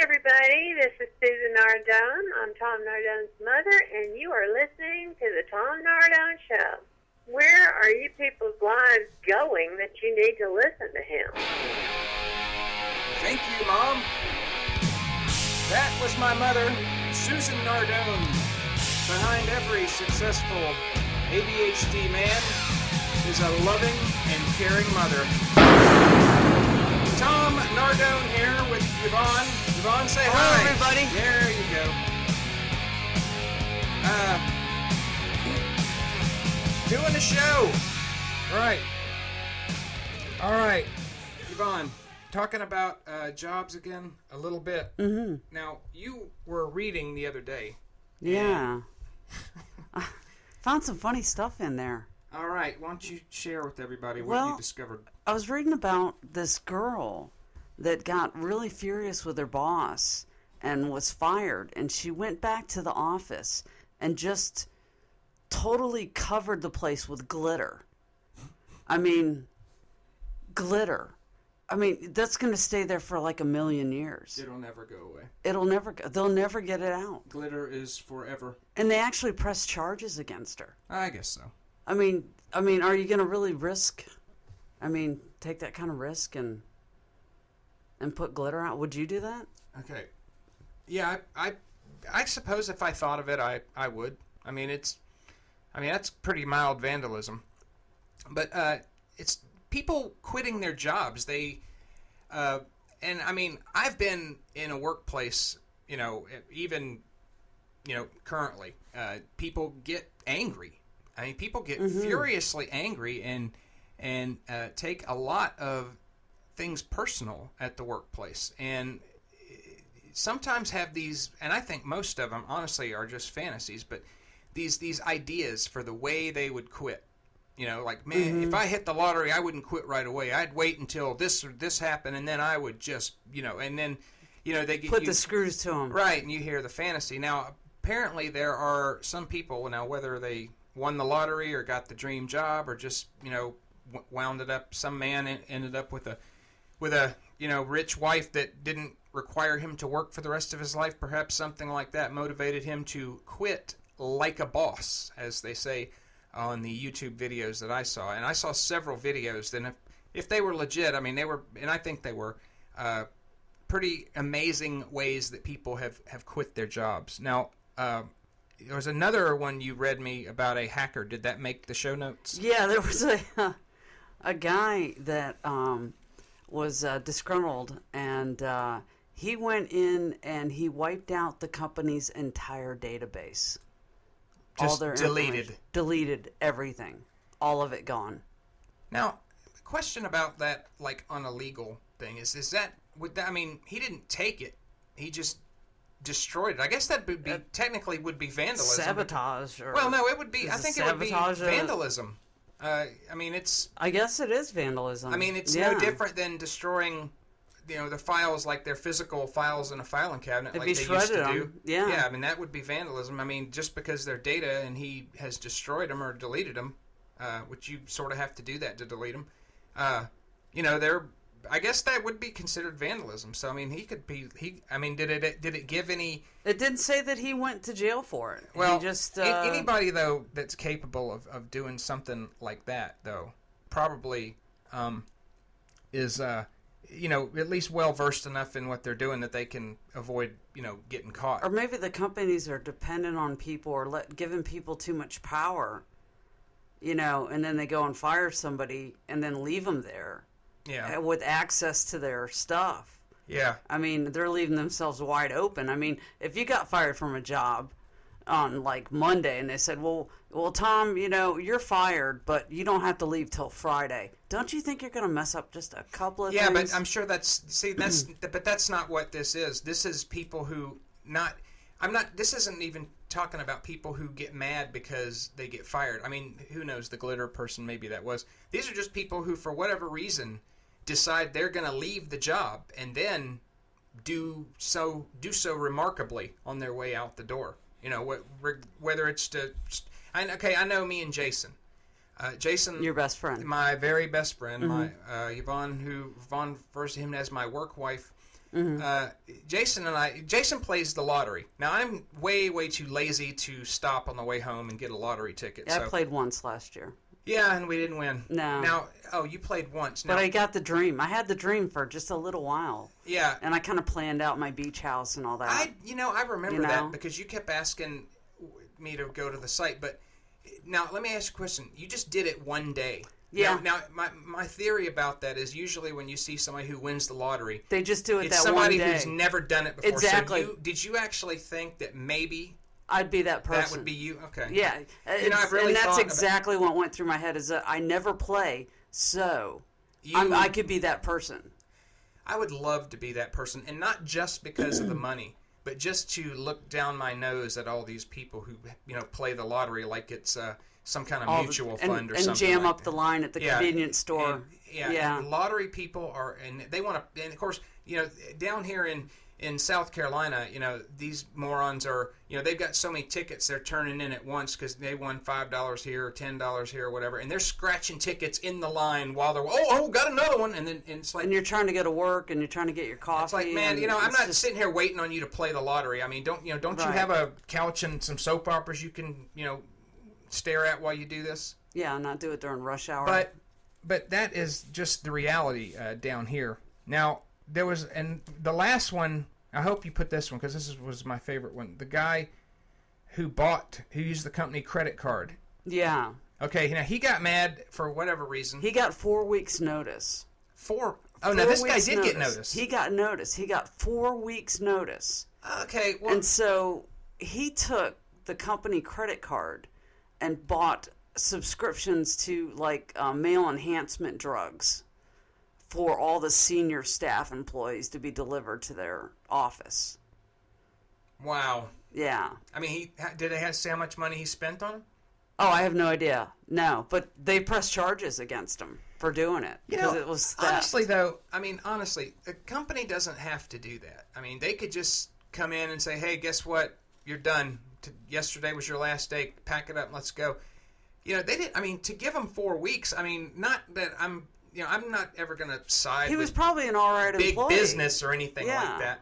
everybody. This is Susan Nardone. I'm Tom Nardone's mother, and you are listening to the Tom Nardone Show. Where are you people's lives going that you need to listen to him? Thank you, Mom. That was my mother, Susan Nardone. Behind every successful ADHD man is a loving and caring mother. Tom Nardone here with Yvonne. Yvonne, say Hello, hi. everybody. There you go. Uh, doing the show. Right. All right. Yvonne, talking about uh, jobs again a little bit. Mm-hmm. Now, you were reading the other day. Yeah. I found some funny stuff in there. All right. Why don't you share with everybody what Well- you discovered? I was reading about this girl that got really furious with her boss and was fired, and she went back to the office and just totally covered the place with glitter. I mean, glitter. I mean, that's going to stay there for like a million years. It'll never go away. It'll never. go- They'll never get it out. Glitter is forever. And they actually pressed charges against her. I guess so. I mean, I mean, are you going to really risk? I mean, take that kind of risk and and put glitter out? Would you do that? Okay. Yeah, I, I, I suppose if I thought of it, I, I would. I mean, it's, I mean, that's pretty mild vandalism. But uh, it's people quitting their jobs. They, uh, and I mean, I've been in a workplace, you know, even, you know, currently, uh, people get angry. I mean, people get furiously angry and and uh, take a lot of things personal at the workplace and sometimes have these and i think most of them honestly are just fantasies but these these ideas for the way they would quit you know like man if mm-hmm. i hit the lottery i wouldn't quit right away i'd wait until this or this happened and then i would just you know and then you know they get Put you, the screws to them. Right, and you hear the fantasy. Now, apparently, there are some people now, whether they won the lottery or got the dream job or just you know wound it up. Some man ended up with a with a you know rich wife that didn't require him to work for the rest of his life. Perhaps something like that motivated him to quit like a boss, as they say on the YouTube videos that I saw. And I saw several videos. Then if if they were legit, I mean they were, and I think they were. Uh, pretty amazing ways that people have, have quit their jobs. Now, uh, there was another one you read me about a hacker. Did that make the show notes? Yeah, there was a a guy that um, was uh, disgruntled, and uh, he went in and he wiped out the company's entire database. Just deleted. information. Deleted everything. All of it gone. Now, the question about that, like on a legal thing, is is that would that, I mean he didn't take it, he just destroyed it. I guess that would be technically would be vandalism. Sabotage. Or, Well, no, it would be. I think it would be vandalism. Uh, I mean, it's I guess it is vandalism. I mean, it's Yeah. no different than destroying, you know, the files like their physical files in a filing cabinet, If like they used to shredded do. yeah. yeah. I mean, that would be vandalism. I mean, just because they're data and he has destroyed them or deleted them, uh, which you sort of have to do that to delete them. Uh, you know, they're. I guess that would be considered vandalism. So I mean, he could be. He. I mean, did it? Did it give any? It didn't say that he went to jail for it. Well, he just uh, anybody though that's capable of, of doing something like that though probably um, is uh, you know at least well versed enough in what they're doing that they can avoid you know getting caught. or maybe the companies are dependent on people or let giving people too much power. You know, and then they go and fire somebody and then leave them there yeah, uh, with access to their stuff. yeah, I mean, they're leaving themselves wide open. I mean, if you got fired from a job on like Monday and they said, "Well, well, Tom, you know, you're fired, but you don't have to leave till Friday." Don't you think you're going to mess up just a couple of yeah. things? But I'm sure that's see that's but that's not what this is. This is people who not. I'm not. This isn't even talking about people who get mad because they get fired. I mean, who knows? The glitter person, maybe that was. These are just people who, for whatever reason, decide they're going to leave the job and then do so do so remarkably on their way out the door. You know, wh- whether it's to. I, okay, I know me and Jason. Uh, Jason, Your best friend. my very best friend, my uh, Yvonne, who Yvonne refers to him as my work wife. Mm-hmm. Uh, Jason and I, Jason plays the lottery. Now I'm way, way too lazy to stop on the way home and get a lottery ticket. Yeah, so I played once last year, yeah, and we didn't win. No. Now, oh, you played once. Now, but I got the dream. I had the dream for just a little while, yeah, and I kind of planned out my beach house and all that. I, you know, I remember You know? that because you kept asking me to go to the site. But now, let me ask you a question. You just did it one day. Yeah. Now, now my my theory about that is usually when you see somebody who wins the lottery, they just do it it's that somebody one day. who's never done it before. Exactly. So you, did you actually think that maybe I'd be that person. that would be you? Okay. Yeah, You know, I've really and that's thought about- exactly what went through my head. Is that I never play, so You, I could be that person. I would love to be that person, and not just because of the money, but just to look down my nose at all these people who you know play the lottery like it's uh, some kind of All the- mutual and, fund or and something. And jam like up that. the line at the Yeah, convenience store. And, yeah, yeah. lottery people are, and they want to, and of course, you know, down here in in South Carolina, you know, these morons are, you know, they've got so many tickets they're turning in at once because they won five dollars here or ten dollars here or whatever, and they're scratching tickets in the line while they're, oh, oh, got another one, and then and it's like. and you're trying to go to work and you're trying to get your coffee. It's like, man, you know, I'm not just- sitting here waiting on you to play the lottery. I mean, don't you know? Don't you have a couch and some soap operas you can, you know, stare at while you do this? Yeah, not do it during rush hour. But but that is just the reality uh, down here. Now there was and the last one. I hope you put this one because this is, was my favorite one. The guy who bought who used the company credit card. yeah, Okay, now he got mad for whatever reason. he got four weeks notice. Four oh Four this guy did get notice. He got notice. He got four weeks notice. okay, well, And so he took the company credit card and bought subscriptions to like uh, male enhancement drugs for all the senior staff employees to be delivered to their office. wow. Yeah. I mean, he did they have say how much money he spent on him? Oh, I have no idea. No, but they pressed charges against him for doing it You because know, it was theft. honestly though, I mean, honestly, the company doesn't have to do that. I mean, they could just come in and say, "Hey, guess what? You're done. T- yesterday was your last day. Pack it up and let's go." You know, they didn't. I mean, to give them four weeks. I mean, not that I'm. You know, I'm not ever going to side he with was probably an all right big employee. business or anything Yeah. like that.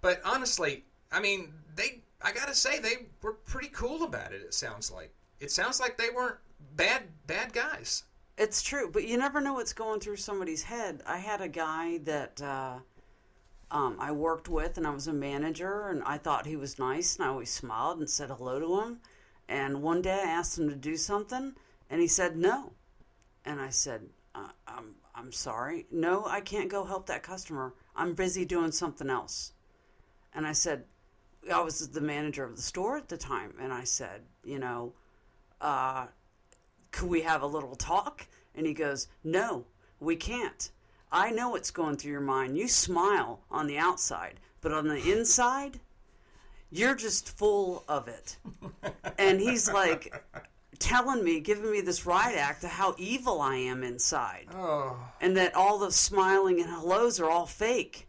But honestly, I mean, they. I gotta say, they were pretty cool about it. It sounds like. It sounds like they weren't bad bad guys. It's true, but you never know what's going through somebody's head. I had a guy that uh, um, I worked with, and I was a manager, and I thought he was nice, and I always smiled and said hello to him. And one day I asked him to do something, and he said no. And I said, I'm, I'm sorry. No, I can't go help that customer. I'm busy doing something else. And I said, I was the manager of the store at the time, and I said, you know, uh, could we have a little talk? And he goes, No, we can't. I know what's going through your mind. You smile on the outside, but on the inside, you're just full of it. and he's like telling me, giving me this riot act of how evil I am inside. Oh, And that all the smiling and hellos are all fake.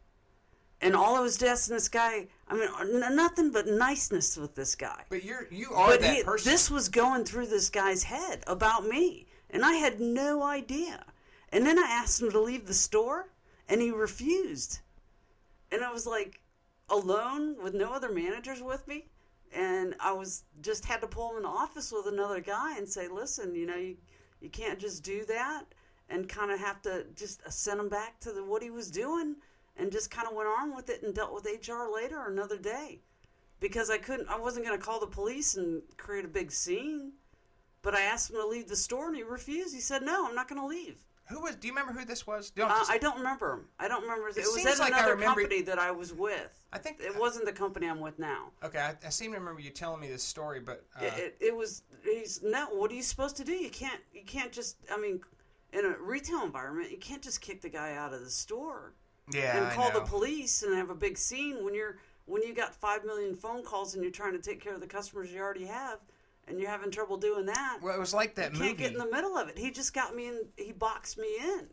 And all I was asking this guy, I mean, n- nothing but niceness with this guy. but you're you are But that he, person. this was going through this guy's head about me, and I had no idea. And then I asked him to leave the store, and he refused. And I was like alone with no other managers with me, and I was just had to pull him in the office with another guy and say, "Listen, you know, you you can't just do that." And kind of have to just send him back to the, what he was doing, and just kind of went on with it and dealt with HR later another day because I couldn't, I wasn't going to call the police and create a big scene. But I asked him to leave the store and he refused. He said, "No, I'm not going to leave." Who was? Do you remember who this was? Don't Uh, just- I don't remember. I don't remember. It, was at like another remember- company that I was with. I think It wasn't the company I'm with now. Okay, I, I seem to remember you telling me this story, but uh, It, it, it was. He's no. What are you supposed to do? You can't. You can't just. I mean, in a retail environment, you can't just kick the guy out of the store. yeah, and call the police and have a big scene when you're when you got five million phone calls and you're trying to take care of the customers you already have and you're having trouble doing that. Well, it was like that you movie. can't get in the middle of it. He just got me in. He boxed me in.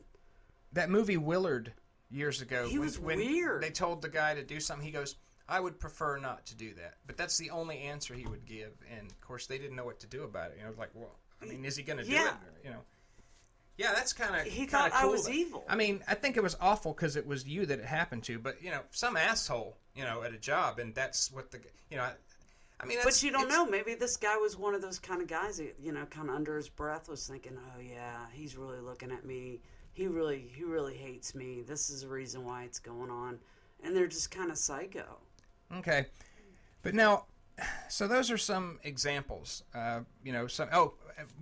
that movie Willard years ago. He when- was when weird. They told the guy to do something. He goes, "I would prefer not to do that," but that's the only answer he would give. And of course, they didn't know what to do about it. You know, like, well, I mean, is he going to do it? You know. Yeah, that's kind of He thought I was evil. I mean, I think it was awful because it was you that it happened to. But you know, some asshole, you know, at a job, and that's what the you know. I, I mean, But you don't know. Maybe this guy was one of those kind of guys that, you know, kind of under his breath was thinking, "Oh yeah, he's really looking at me. He really, he really hates me. This is the reason why it's going on." And they're just kind of psycho. Okay, but now, so those are some examples. Uh, you know, some. Oh,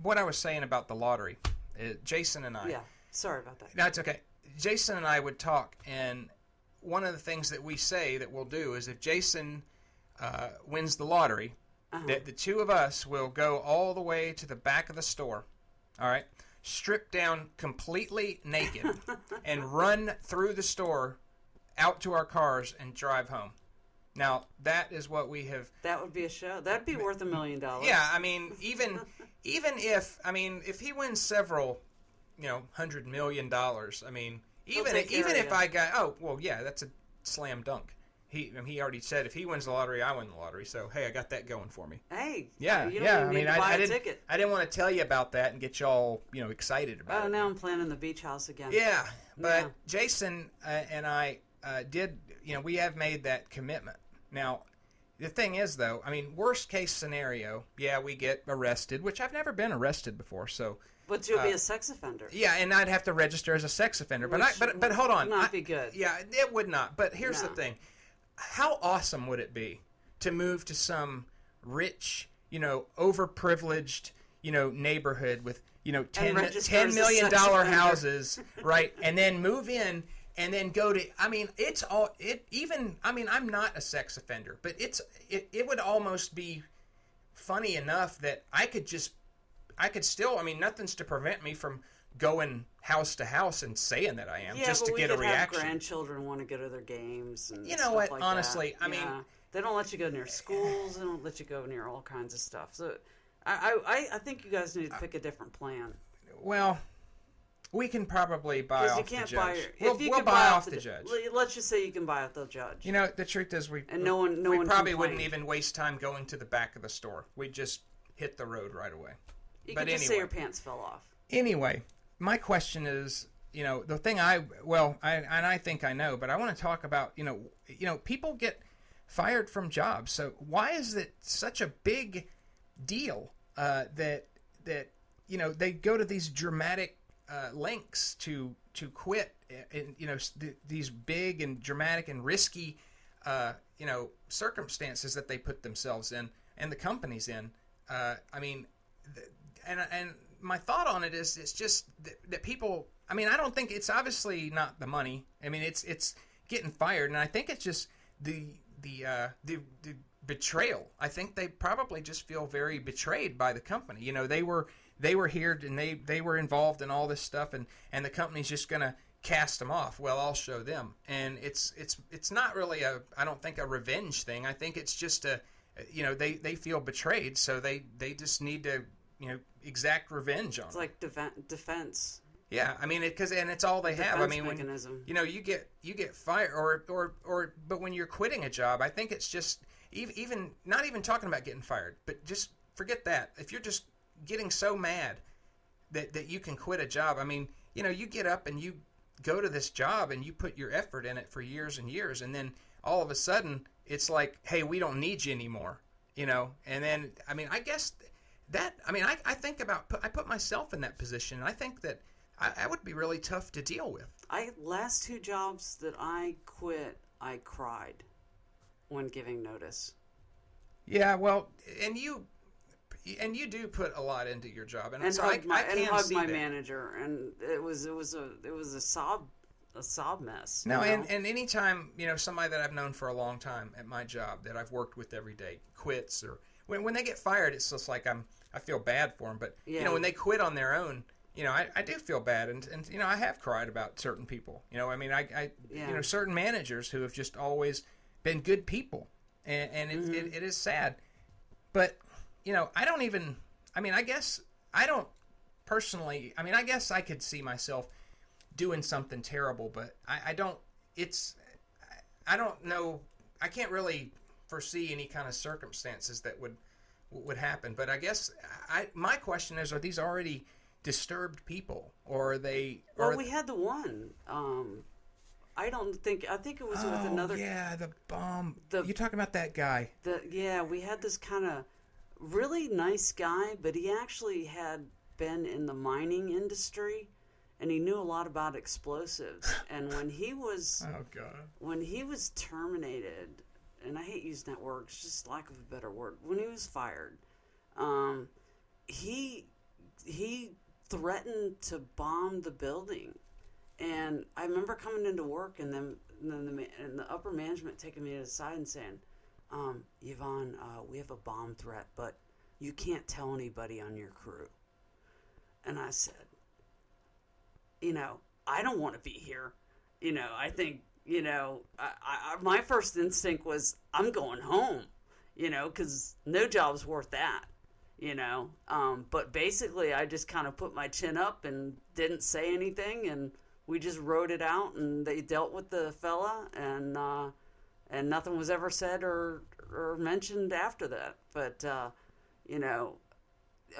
what I was saying about the lottery, uh, Jason and I. Yeah. Sorry about that. No, it's okay. Jason and I would talk, and one of the things that we say that we'll do is if Jason uh, wins the lottery, that the two of us will go all the way to the back of the store, all right, strip down completely naked, and run through the store out to our cars and drive home. Now, that is what we have That would be a show. That'd be worth a million dollars. yeah, I mean, even even if I mean, if he wins several, you know, hundred million dollars, I mean, even care even if. I got oh well, yeah, that's a slam dunk. He I mean, he already said if he wins the lottery, I win the lottery. So hey, I got that going for me. Hey. Yeah, yeah. I mean, I, buy I a didn't ticket. I didn't want to tell you about that and get y'all you know excited about Oh, it. now I'm planning the beach house again. Yeah, but Yeah. Jason uh, and I uh, did, you know, we have made that commitment. Now, the thing is, though, I mean, worst case scenario, yeah, we get arrested, which I've never been arrested before, so But you'll be Uh, a sex offender. yeah, and I'd have to register as a sex offender. But I, but but hold on, not I- be good. Yeah, it would not. But here's the thing: how awesome would it be to move to some rich, you know, overprivileged, you know, neighborhood with you know ten, mi- register 10 as a million sex dollar houses, right? And then move in and then go to. I mean, it's all it. Even I mean, I'm not a sex offender, but it's it. It would almost be funny enough that I could just I could still. I mean, nothing's to prevent me from going house to house and saying that I am Yeah, just to get a reaction. grandchildren want to go to their games and You know what, like honestly, that. I mean- they don't let you go near schools. They don't let you go near all kinds of stuff. So, I I, I think you guys need to pick a different plan Well, we can probably buy off the buy. judge. If we'll you we'll could buy, off off the judge. Let's just say you can buy off the judge. You know, the truth is, we And no one- no we one probably complained. wouldn't even waste time going to the back of the store. We'd just hit the road right away. you but could just say your pants fell off. Anyway, my question is, you know, the thing I well, I and I think I know, but I want to talk about, you know, you know, people get fired from jobs. So why is it such a big deal uh, that that you know they go to these dramatic uh, lengths to to quit, and you know th- these big and dramatic and risky, uh, you know, circumstances that they put themselves in and the companies in. Uh, I mean, th- and and my thought on it is it's just that, that people. I mean, I don't think it's obviously not the money. I mean, it's it's getting fired, and I think it's just the the uh, the the betrayal. I think they probably just feel very betrayed by the company. You know, they were they were here and they they were involved in all this stuff, and and the company's just gonna cast them off. Well, I'll show them, and it's it's it's not really a I don't think a revenge thing. I think it's just a you know they they feel betrayed, so they they just need to you know exact revenge on It's them. like defen- defense. Yeah, I mean, because and it's all they have. I Defense mean, when, you know, you get you get fired, or or or, but when you're quitting a job, I think it's just even even not even talking about getting fired, but just forget that. If you're just getting so mad that that you can quit a job, I mean, you know, you get up and you go to this job and you put your effort in it for years and years, and then all of a sudden it's like, hey, we don't need you anymore, you know. And then, I mean, I guess that I mean, I, I think about I put myself in that position, and I think that I, that would be really tough to deal with. I last two jobs that I quit, I cried when giving notice. Yeah, well, and you and you do put a lot into your job, and, and so hugged I, my I and hugged my that. manager, and it was it was a it was a sob a sob mess. No, know? and and anytime you know somebody that I've known for a long time at my job that I've worked with every day quits or when when they get fired, it's just like I'm I feel bad for them. But you know when they quit on their own, you know I, I do feel bad, and and you know I have cried about certain people. You know I mean I, I Yeah. you know certain managers who have just always been good people, and and it, Mm-hmm. it, it is sad. But you know I don't even I mean I guess I don't personally I mean I guess I could see myself doing something terrible, but I, I don't. It's I don't know. I can't really foresee any kind of circumstances that would would happen. But I guess I my question is: Are these already disturbed people or are they Well, or we had the one. Um, I don't think. I think it was with Oh, another. yeah the bomb The- you talking about that guy The yeah, we had this kind of really nice guy, but he actually had been in the mining industry, and he knew a lot about explosives. and when he was oh god when he was terminated, and I hate using that word, it's just lack of a better word. When he was fired, um, he he threatened to bomb the building, and I remember coming into work and then and then the and the upper management taking me to the side and saying, um, "Yvonne, uh, we have a bomb threat, but you can't tell anybody on your crew." And I said, you know, I don't want to be here. You know, I think, you know, I, I, my first instinct was, I'm going home, you know, because no job's worth that, you know. Um, but basically, I just kind of put my chin up and didn't say anything, and we just wrote it out, and they dealt with the fella, and, uh, and nothing was ever said or, or mentioned after that. But, uh, you know,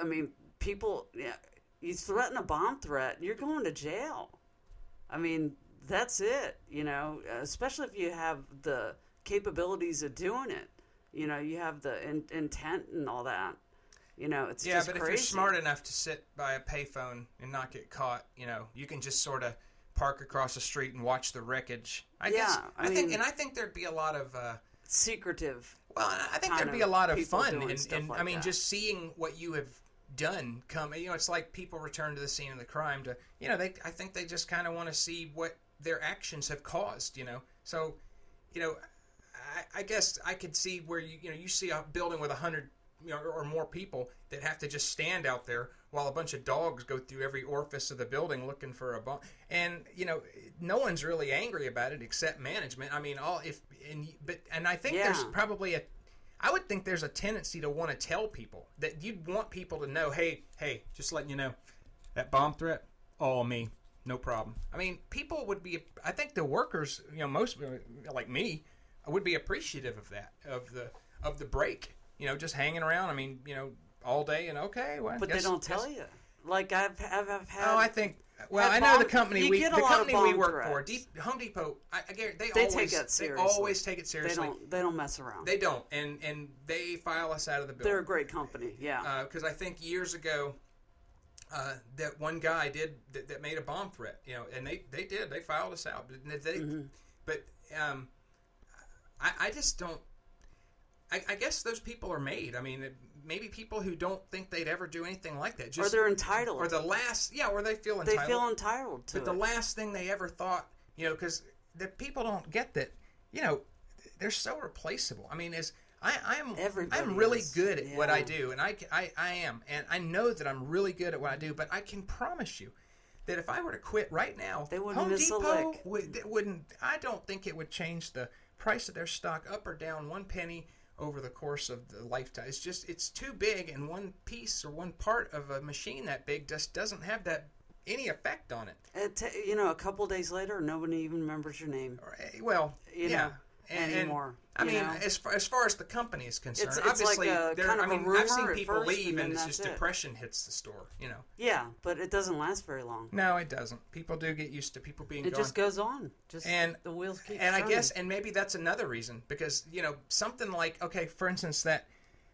I mean, people, yeah, you threaten a bomb threat, you're going to jail. I mean, that's it, you know, especially if you have the capabilities of doing it. You know, you have the in, intent and all that. You know, it's yeah but if you're smart enough to sit by a payphone and not get caught you know you can just sort of park across the street and watch the wreckage i guess Yeah, I i, think and i think there'd be a lot of uh Secretive. Well, I think there'd be a lot of fun, and, and like I mean, that. just seeing what you have done come. You know, it's like people return to the scene of the crime to, you know, they. I think they just kind of want to see what their actions have caused. You know, so, you know, I, I guess I could see where you, you know, you see a building with a hundred, you know, or more people that have to just stand out there while a bunch of dogs go through every orifice of the building looking for a bomb. And you know, no one's really angry about it except management. I mean, all if and but and I think there's probably a I would think there's a tendency to want to tell people that you'd want people to know, hey, hey, just letting you know, that bomb threat, all me, no problem. I mean, people would be. I think the workers, you know, most like me, would be appreciative of that, of the of the break. You know, just hanging around. I mean, you know, all day and okay, well, But guess- they don't tell guess- you. Like I've, I've, I've had. Oh, I think. Well, I know the company we the company we work for. Deep, Home Depot. I, I guarantee they, they always take that they always take it They seriously. don't. They don't mess around. They don't, and and they file us out of the building They're a great company. Yeah. Uh, because I think years ago uh, that one guy did that, that made a bomb threat, you know, and they, they did they filed us out, but they, Mm-hmm. but um, I, I just don't. I, I guess those people are made. I mean, maybe people who don't think they'd ever do anything like that, or they're entitled. or the last, yeah, or they feel entitled. they feel entitled to But the last thing they ever thought, you know, because the people don't get that, you know, they're so replaceable. I mean, as I, I'm, Everybody I'm really is, good at what I do, and I, I, I am, and I know that I'm really good at what I do. But I can promise you that if I were to quit right now, They wouldn't Home miss a lick. would, wouldn't. I don't think it would change the price of their stock up or down one penny over the course of the lifetime. It's just it's too big, and one piece or one part of a machine that big just doesn't have that any effect on it. Ta- you know, a couple days later, nobody even remembers your name. Eh, Well, You yeah. know, anymore, I mean, know? as far, as far as the company is concerned, It's- it's like obviously, a there. kind I of a mean, I've seen people leave, and and, it's just it. depression hits the store. You know, Yeah, but it doesn't last very long. no, it doesn't. People do get used to people being It gone. just goes on. Just And- the wheels keep. and I guess, and maybe that's another reason because you know something like okay, for instance, that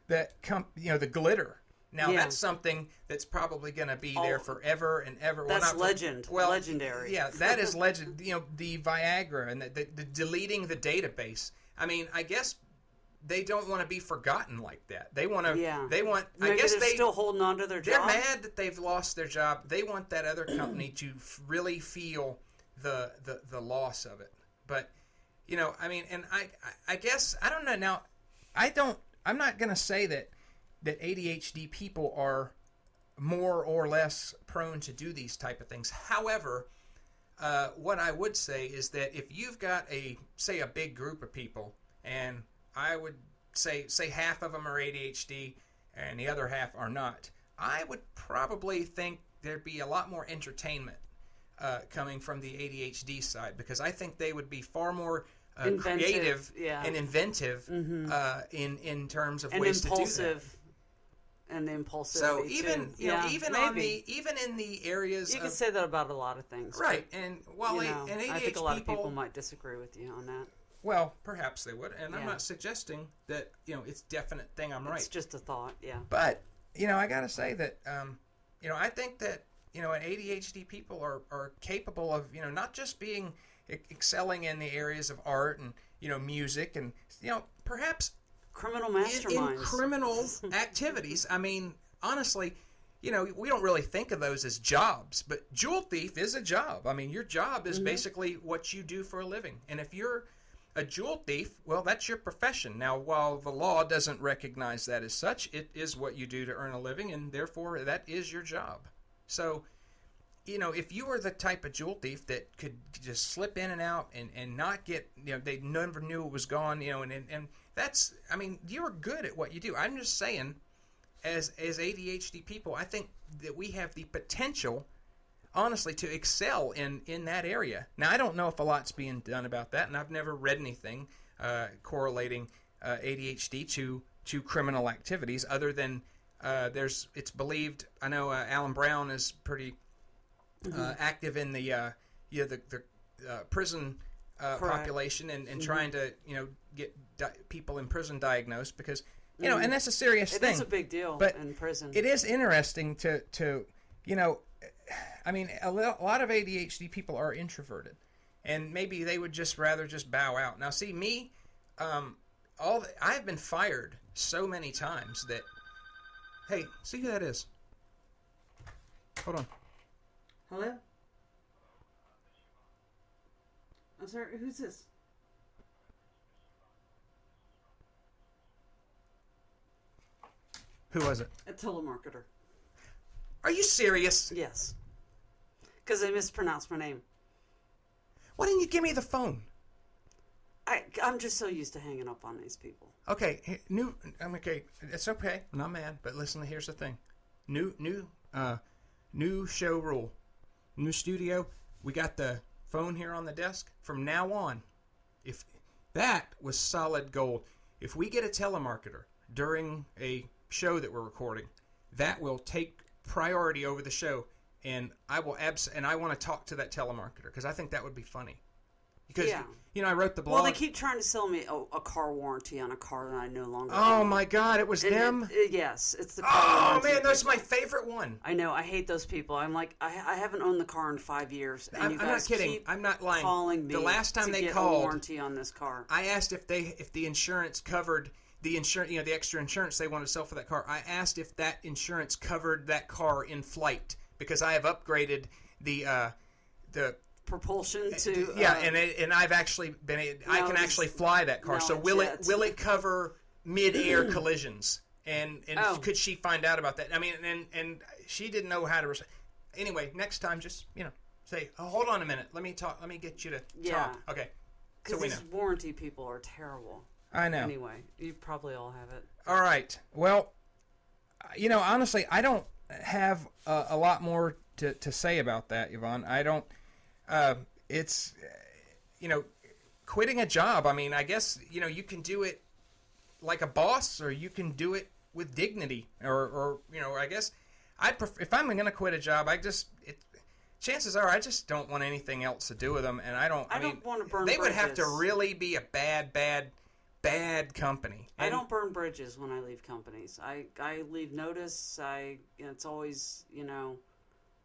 that comp, you know, the glitter. Now Yeah. that's something that's probably going to be there Oh, forever and ever. Well, that's legend. well, Legendary. Yeah, that is legend. You know, the Viagra and the, the, the deleting the database. I mean, I guess they don't want to be forgotten like that. They want to. Yeah. They want. Maybe I guess they're they still holding on to their job. they're job. mad that they've lost their job. They want that other company to f- really feel the, the the loss of it. But you know, I mean, and I I- I guess I don't know. Now, I don't. I'm not going to say that that ADHD people are more or less prone to do these type of things. However, uh, what I would say is that if you've got a say a big group of people, and I would say say half of them are ADHD and the other half are not, I would probably think there'd be a lot more entertainment uh, coming from the ADHD side because I think they would be far more uh, creative yeah. and inventive uh, in in terms of and ways to do that. And the impulsivity. So too. even you yeah, know even on maybe. the even in the areas you of could say that about a lot of things, right and well, you know, and ADHD I think a lot people, of people might disagree with you on that. well perhaps they would and I'm not suggesting that you know it's definite thing I'm right It's just a thought, yeah. But you know, I gotta say that um, you know I think that you know, an ADHD people are are capable of you know not just being excelling in the areas of art and you know music and you know perhaps Criminal masterminds. in criminal activities. I mean, honestly. You know, we don't really think of those as jobs, but jewel thief is a job. I mean, your job is mm-hmm. basically what you do for a living. And if you're a jewel thief, well, that's your profession. Now, while the law doesn't recognize that as such, it is what you do to earn a living, and therefore that is your job. So, you know, if you were the type of jewel thief that could just slip in and out and, and not get, you know, they never knew it was gone, you know, and, and, and that's, I mean, you're good at what you do. I'm just saying, as, as ADHD people, I think that we have the potential honestly to excel in in that area. Now I don't know if a lot's being done about that, and I've never read anything uh, correlating uh, ADHD to to criminal activities other than uh, there's it's believed. I know uh, Alan Brown is pretty uh, active in the uh, you know, the the uh, prison. Uh, population and, and trying to you know get di- people in prison diagnosed because you know and that's a serious It thing. is a big deal but in prison. it is interesting to to you know i mean a lo- a lot of adhd people are introverted and maybe they would just rather just bow out. Now see me um all the, i've been fired so many times that hey see who that is? Hold on Hello? I'm sorry, who's this? who was it A telemarketer. are you serious Yes. Because they mispronounced my name. why didn't you give me the phone I, I'm just so used to hanging up on these people. Okay, new. I'm okay. It's okay. I'm not mad. But listen, here's the thing. New, new, uh, new show rule. New studio. We got the phone here on the desk. From now on, if that was solid gold, if we get a telemarketer during a show that we're recording, that will take priority over the show, and I will abs. And I want to talk to that telemarketer because I think that would be funny. Because Yeah. you know, I wrote the blog. Well, they keep trying to sell me a, a car warranty on a car that I no longer Oh own. my God! It was And them. it- yes, it's the car Oh man, that's my favorite one. I know. I hate those people. I'm like, I, I haven't owned the car in five years, and I'm, you I'm not kidding. I'm not lying. calling me. the last time they called, warranty on this car. I asked if they if the insurance covered the insurance, you know, the extra insurance they wanted to sell for that car. I asked if that insurance covered that car in flight because I have upgraded the uh, the Propulsion to yeah, uh, and it, and I've actually been I can actually fly that car. so will it will it cover mid air collisions? And and Oh. could she find out about that? I mean, and and she didn't know how to. Res- anyway, next time, just you know, say, oh, hold on a minute. Let me talk. Let me get you to Yeah. talk. Okay. So because know. these warranty people are terrible. I know. Anyway, you probably all have it. All right. Well, you know, honestly, I don't have a, a lot more to, to say about that, Yvonne. I don't. Uh, it's, you know, quitting a job. I mean, I guess you know you can do it like a boss, or you can do it with dignity, or, or you know, I guess I prefer if I'm going to quit a job, I just it. Chances are, I just don't want anything else to do with them, and I don't. I, I don't mean, wanna burn They would have to really be a bad, bad, bad company. I don't burn bridges when I leave companies. I I leave notice. I it's always you know,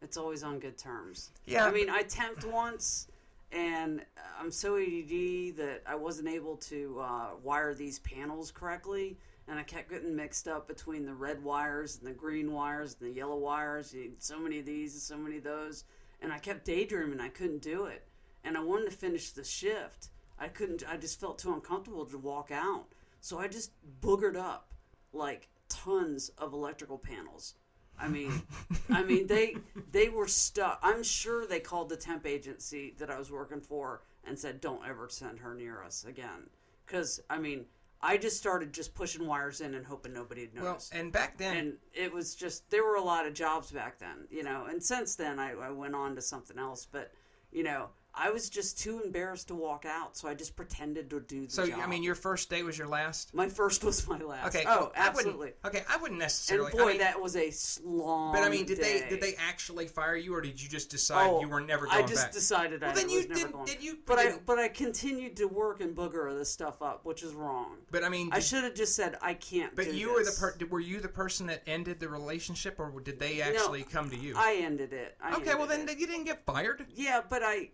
it's always on good terms. Yeah. I mean, I temped once, and I'm so ADD that I wasn't able to uh, wire these panels correctly, and I kept getting mixed up between the red wires and the green wires and the yellow wires. You need so many of these and so many of those, and I kept daydreaming. I couldn't do it, and I wanted to finish the shift. I couldn't. I just felt too uncomfortable to walk out, so I just boogered up like tons of electrical panels. I mean, I mean they they were stuck. I'm sure they called the temp agency that I was working for and said, "Don't ever send her near us again." Because I mean, I just started just pushing wires in and hoping nobody'd Well, notice. and back then, and it was just there were a lot of jobs back then, you know. And since then, I, I went on to something else. But you know, I was just too embarrassed to walk out, so I just pretended to do the So job. I mean, your first day was your last. my first was my last. Okay. Oh, absolutely. wouldn't, okay, I wouldn't necessarily. And boy, I mean, that was a long. But I mean, did day. they did they actually fire you, or did you just decide Oh, you were never going? I just back? decided Well, I then was you didn't- going. did you- But I didn't- but I continued to work and booger this stuff up, which is wrong. but I mean, I should have just said I can't. but do you were the per- were you the person that ended the relationship, or did they actually come to you? I ended it. I okay, well then it. you didn't get fired. yeah, but I,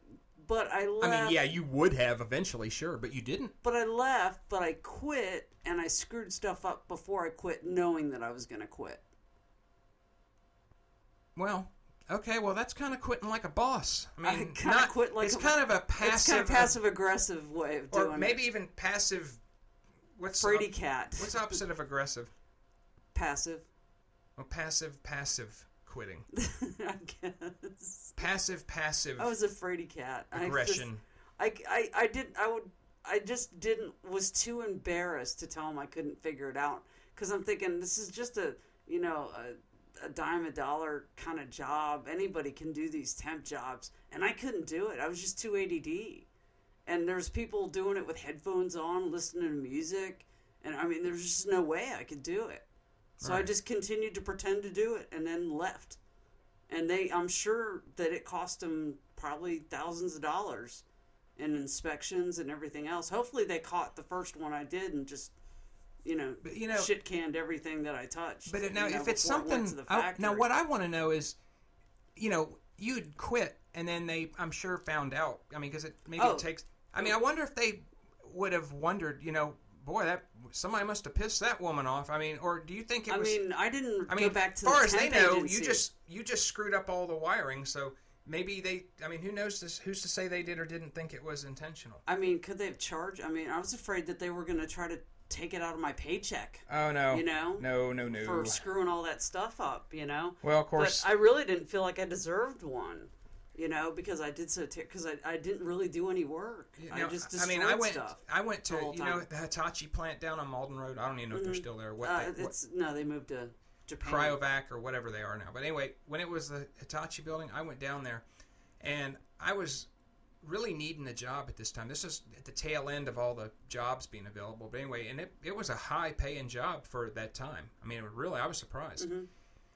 but I left. I mean, yeah, you would have eventually, sure, but you didn't. But I left, but I quit, and I screwed stuff up before I quit, knowing that I was going to quit. Well, okay, well that's kind of quitting like a boss. I I mean, kinda not quit like it's a- kind of a It's passive, kind of passive aggressive way of doing or maybe it. even passive. What's Frady op- cat. What's opposite of aggressive? passive? Well, passive, passive quitting. I guess. Passive, passive I was a fraidy cat. I just- aggression. I, I, I did I would I just didn't was too embarrassed to tell him I couldn't figure it out because I'm thinking this is just a you know a, a dime a dollar kind of job anybody can do these temp jobs and I couldn't do it I was just too ADD and there's people doing it with headphones on listening to music and I mean there's just no way I could do it so I just continued to pretend to do it and then left and they I'm sure that it cost them probably thousands of dollars in inspections and everything else. Hopefully they caught the first one I did and just you know, But, you know- shit canned everything that I touched. But now, you know, if it's before it something, I- now what I want to know is, you know, you'd quit, and then they, I'm sure, found out. I mean, because it maybe Oh. it takes. I mean, I wonder if they would have wondered, you know, boy, that somebody must have pissed that woman off. I mean, or do you think it I was? I mean, I didn't I mean, go back to as far the as they know, agency. you just you just screwed up all the wiring. So maybe they. I mean, who knows? This, who's to say they did or didn't think it was intentional? I mean, could they have charged? I mean, I was afraid that they were going to try to take it out of my paycheck Oh no, You know? no, no, no. for screwing all that stuff up, you know? well, of course, But I really didn't feel like I deserved one, you know, because I did so because I, I didn't really do any work. You I just I mean, I went. stuff. I went to you know the Hitachi plant down on Malden Road. I don't even know if they're still there. What, Uh, they, what it's no, they moved to Japan. Cryovac or whatever they are now. But anyway, when it was the Hitachi building, I went down there, and I was really needing a job at this time. This is at the tail end of all the jobs being available. But anyway, and it, it was a high paying job for that time. I mean, really, I was surprised.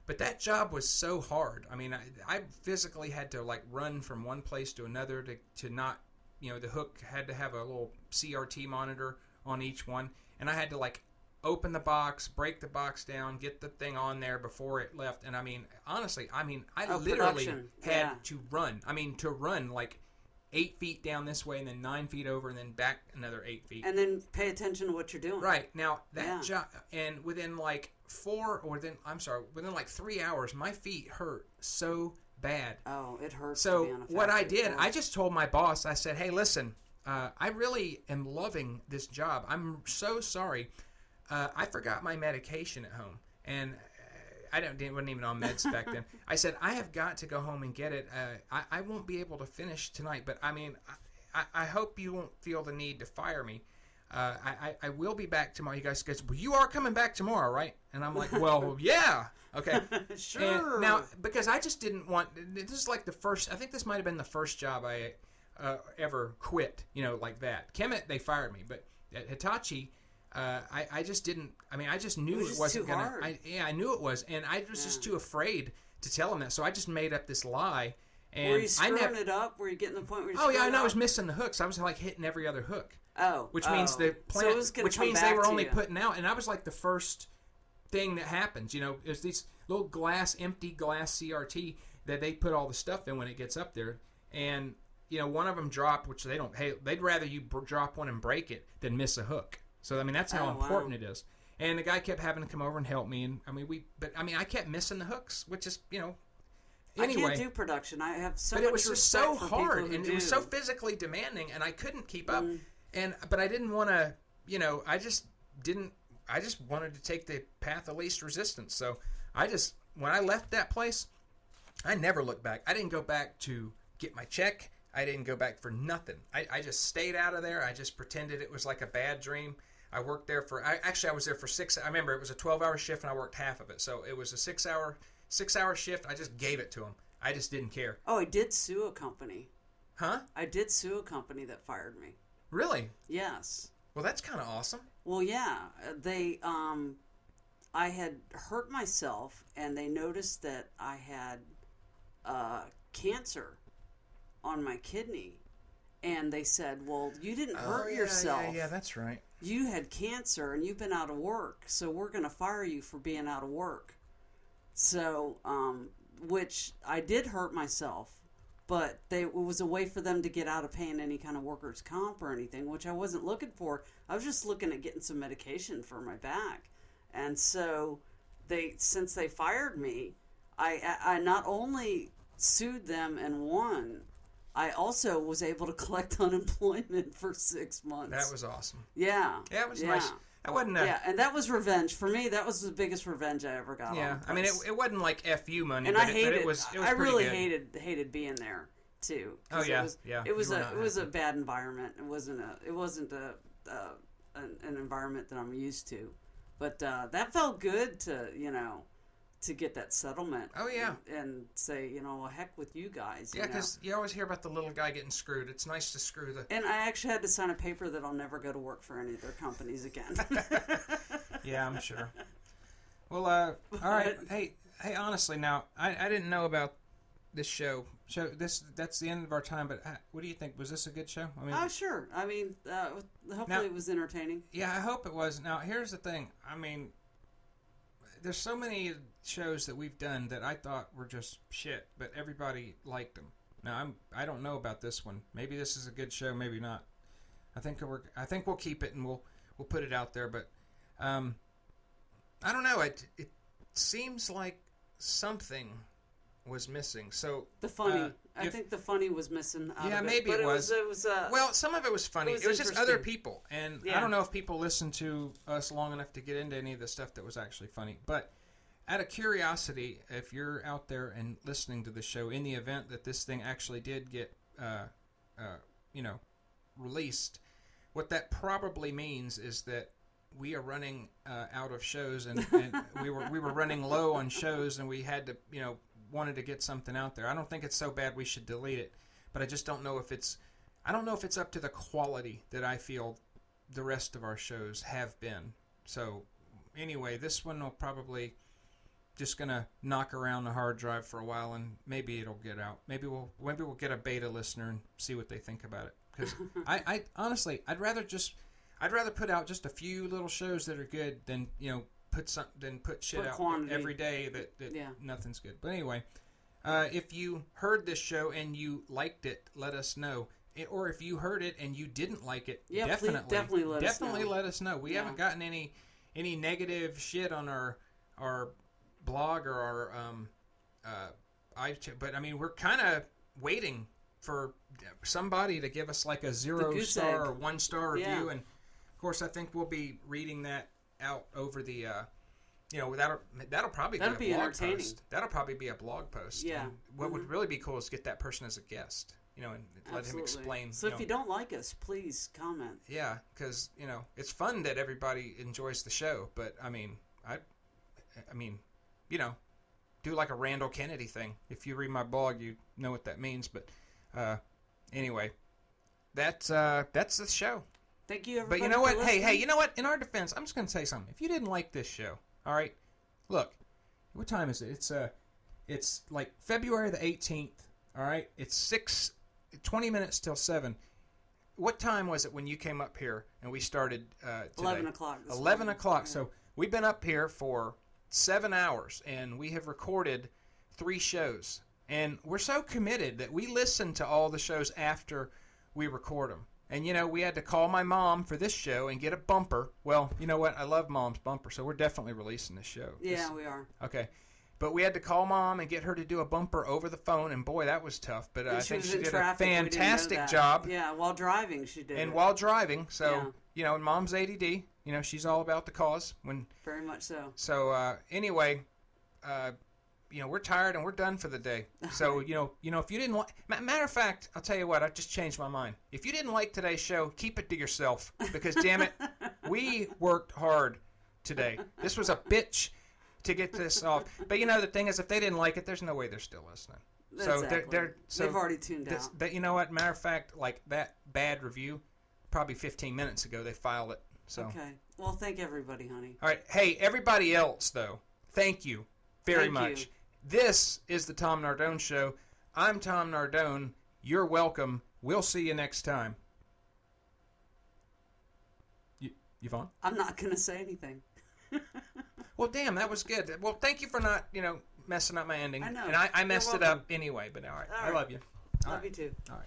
But that job was so hard. I mean, I, I physically had to like run from one place to another to, to not, you know, the hook had to have a little CRT monitor on each one. And I had to like open the box, break the box down, get the thing on there before it left. And I mean, honestly, I mean, I Oh, literally production. had Yeah. to run. I mean, to run like eight feet down this way and then nine feet over and then back another eight feet. and then pay attention to what you're doing. Right now, that Yeah. job, and within like four, or within I'm sorry, within like three hours, my feet hurt so bad. Oh, it hurts. So be on a what I did, floor. I just told my boss. I said, "Hey, listen, uh, I really am loving this job. I'm so sorry. Uh, I forgot my medication at home, and I don't didn't- wasn't even on meds back then. I said I have got to go home and get it. Uh, I, I won't be able to finish tonight, but I mean, I, I, hope you won't feel the need to fire me." Uh, I, I, I will be back tomorrow. You guys, guys, well, you are coming back tomorrow, right? And I'm like, well, yeah, okay. sure. And now, because I just didn't want. This is like the first. I think this might have been the first job I uh, ever quit. You know, like that. Kemet, they fired me, but at Hitachi, uh, I, I just didn't. I mean, I just knew It was too gonna. I, yeah, I knew it was, and I was just too afraid to tell him that. So I just made up this lie. And were you I screwing it up? Were you getting the point where? you Oh yeah, and I was missing the hooks. I was like hitting every other hook Oh, which means oh. the plant, it which means they were only you. putting out, and I was like the first thing that happens. You know, is these little glass, empty glass CRT that they put all the stuff in when it gets up there, and you know, one of them dropped, which they don't. Hey, they'd rather you br- drop one and break it than miss a hook. So I mean, that's how Oh, important wow. it is. And the guy kept having to come over and help me, and I mean, we, but I mean, I kept missing the hooks, which is, you know, I can't do production. I have so but it was just so hard and do. it was so physically demanding and i couldn't keep up Mm. and but i didn't want to you know i just didn't i just wanted to take the path of least resistance so i just when i left that place i never looked back i didn't go back to get my check i didn't go back for nothing i, I just stayed out of there i just pretended it was like a bad dream i worked there for I, actually i was there for six i remember it was a 12 hour shift and i worked half of it so it was a six hour six hour shift i just gave it to him i just didn't care Oh, I did sue a company. Huh? I did sue a company that fired me. Really? Yes. Well, that's kind of awesome. Well, yeah, they um I had hurt myself and they noticed that I had uh cancer on my kidney. And they said, "Well, you didn't hurt oh, yeah, yourself. Yeah, yeah, that's right. You had cancer and you've been out of work, so we're going to fire you for being out of work." So, um which I did hurt myself, but they it was a way for them to get out of paying any kind of workers comp or anything, which I wasn't looking for. I was just looking at getting some medication for my back, and so they since they fired me, I I not only sued them and won. I also was able to collect unemployment for six months. That was awesome. yeah, Yeah, it was yeah. nice. That wasn't a, Yeah, and that was revenge for me. That was the biggest revenge I ever got. yeah. I mean, it, it wasn't like fu money, and but, I it, hated. but it was. It was I really good. hated hated being there too. Oh, yeah, it was, yeah, It was you a it was a bad environment. It wasn't a it wasn't a, uh an, an environment that I'm used to. But uh, that felt good to you know to get that settlement. Oh, yeah. and, and say you know well, heck with you guys. Yeah, because you always hear about the little guy getting screwed. It's nice to screw the. And I actually had to sign a paper that I'll never go to work for any of their companies again. Yeah, I'm sure. Well, uh, all right. Hey, hey. Honestly, now I, I didn't know about this show. So this that's the end of our time. But uh, what do you think? Was this a good show? I mean, oh sure. I mean, uh, hopefully Now- it was entertaining. yeah, I hope it was. Now, here's the thing. I mean, there's so many shows that we've done that I thought were just shit, but everybody liked them. Now, I'm I don't know about this one. Maybe this is a good show. Maybe not. I think we're I think we'll keep it and we'll we'll put it out there. But um, I don't know. It it seems like something was missing. So The funny. uh, I if- think the funny was missing. Yeah, it. maybe it it was. was. It was. Uh, Well, some of it was funny. It It was was, just other people, and I don't know if people listened to us long enough to get into any of the stuff that was actually funny. But out of curiosity, if you're out there and listening to the show, in the event that this thing actually did get, uh, uh, you know, released, what that probably means is that we are running uh, out of shows, and, and we were we were running low on shows, and we had to, you know, wanted to get something out there. I don't think it's so bad we should delete it, but I just don't know if it's I don't know if it's up to the quality that I feel the rest of our shows have been. So anyway, this one will probably just gonna knock around the hard drive for a while, and maybe it'll get out. Maybe we'll maybe we'll get a beta listener and see what they think about it. Because I, I honestly, I'd rather just I'd rather put out just a few little shows that are good than you know put some than put shit Put out quantity. every day that, that Yeah. nothing's good. But anyway, uh, if you heard this show and you liked it, let us know. It- or if you heard it and you didn't like it, Yeah, please- definitely, definitely let us definitely know. let us know. We Yeah. haven't gotten any any negative shit on our our blog or our um uh I but I mean we're kind of waiting for somebody to give us like a zero star egg. or one star review Yeah. and of course I think we'll be reading that out over the uh you know that'll that'll probably That'll be be a blog entertaining. post. That'll probably be a blog post. Yeah. And what would really be cool is get that person as a guest, you know, and let absolutely. him explain. So you if know, you don't like us, please comment. yeah, because you know it's fun that everybody enjoys the show, but I mean, I, I mean, you know, do like a Randall Kennedy thing. If you read my blog, you know what that means. But uh, anyway, that's uh, that's the show. Thank you, But you know what? Hey, hey, you know what? In our defense, I'm just going to say something. If you didn't like this show, all right, look, what time is it? It's uh, it's like February the 18th. All right, it's six, 20 minutes till seven. What time was it when you came up here and we started uh, today? 11 o'clock 11 morning. o'clock. Yeah. So we've been up here for seven hours and we have recorded three shows. And we're so committed that we listen to all the shows after we record them. And you know, we had to call my mom for this show and get a bumper. Well, you know what? I love mom's bumper, so we're definitely releasing this show. Yeah, This- we are. Okay. But we had to call mom and get her to do a bumper over the phone, and boy, that was tough. But uh, I think she did traffic. a we didn't know fantastic job. Yeah, while driving, she did. And it. while driving, so Yeah. you know, and mom's ADD. You know, she's all about the cause. When very much so. so uh, anyway, uh, you know, we're tired and we're done for the day. So you know, you know, if you didn't like, matter of fact, I'll tell you what, I just changed my mind. If you didn't like today's show, keep it to yourself because damn it, we worked hard today. This was a bitch to get this off. But you know, the thing is, if they didn't like it, there's no way they're still listening. So Exactly. they're, they're so They've already tuned this, out. That you know what? Matter of fact, like that bad review, probably 15 minutes ago they filed it. So Okay. Well, thank everybody, honey. all right, hey everybody else though, thank you very Thank much. you. This is the Tom Nardone Show. I'm Tom Nardone. You're welcome. We'll see you next time. You, Yvonne? I'm not going to say anything. Well, damn, that was good. Well, thank you for not, you know, messing up my ending. I know. And I, I messed it up anyway, but all right. All I love you. All Love right. you too. All right.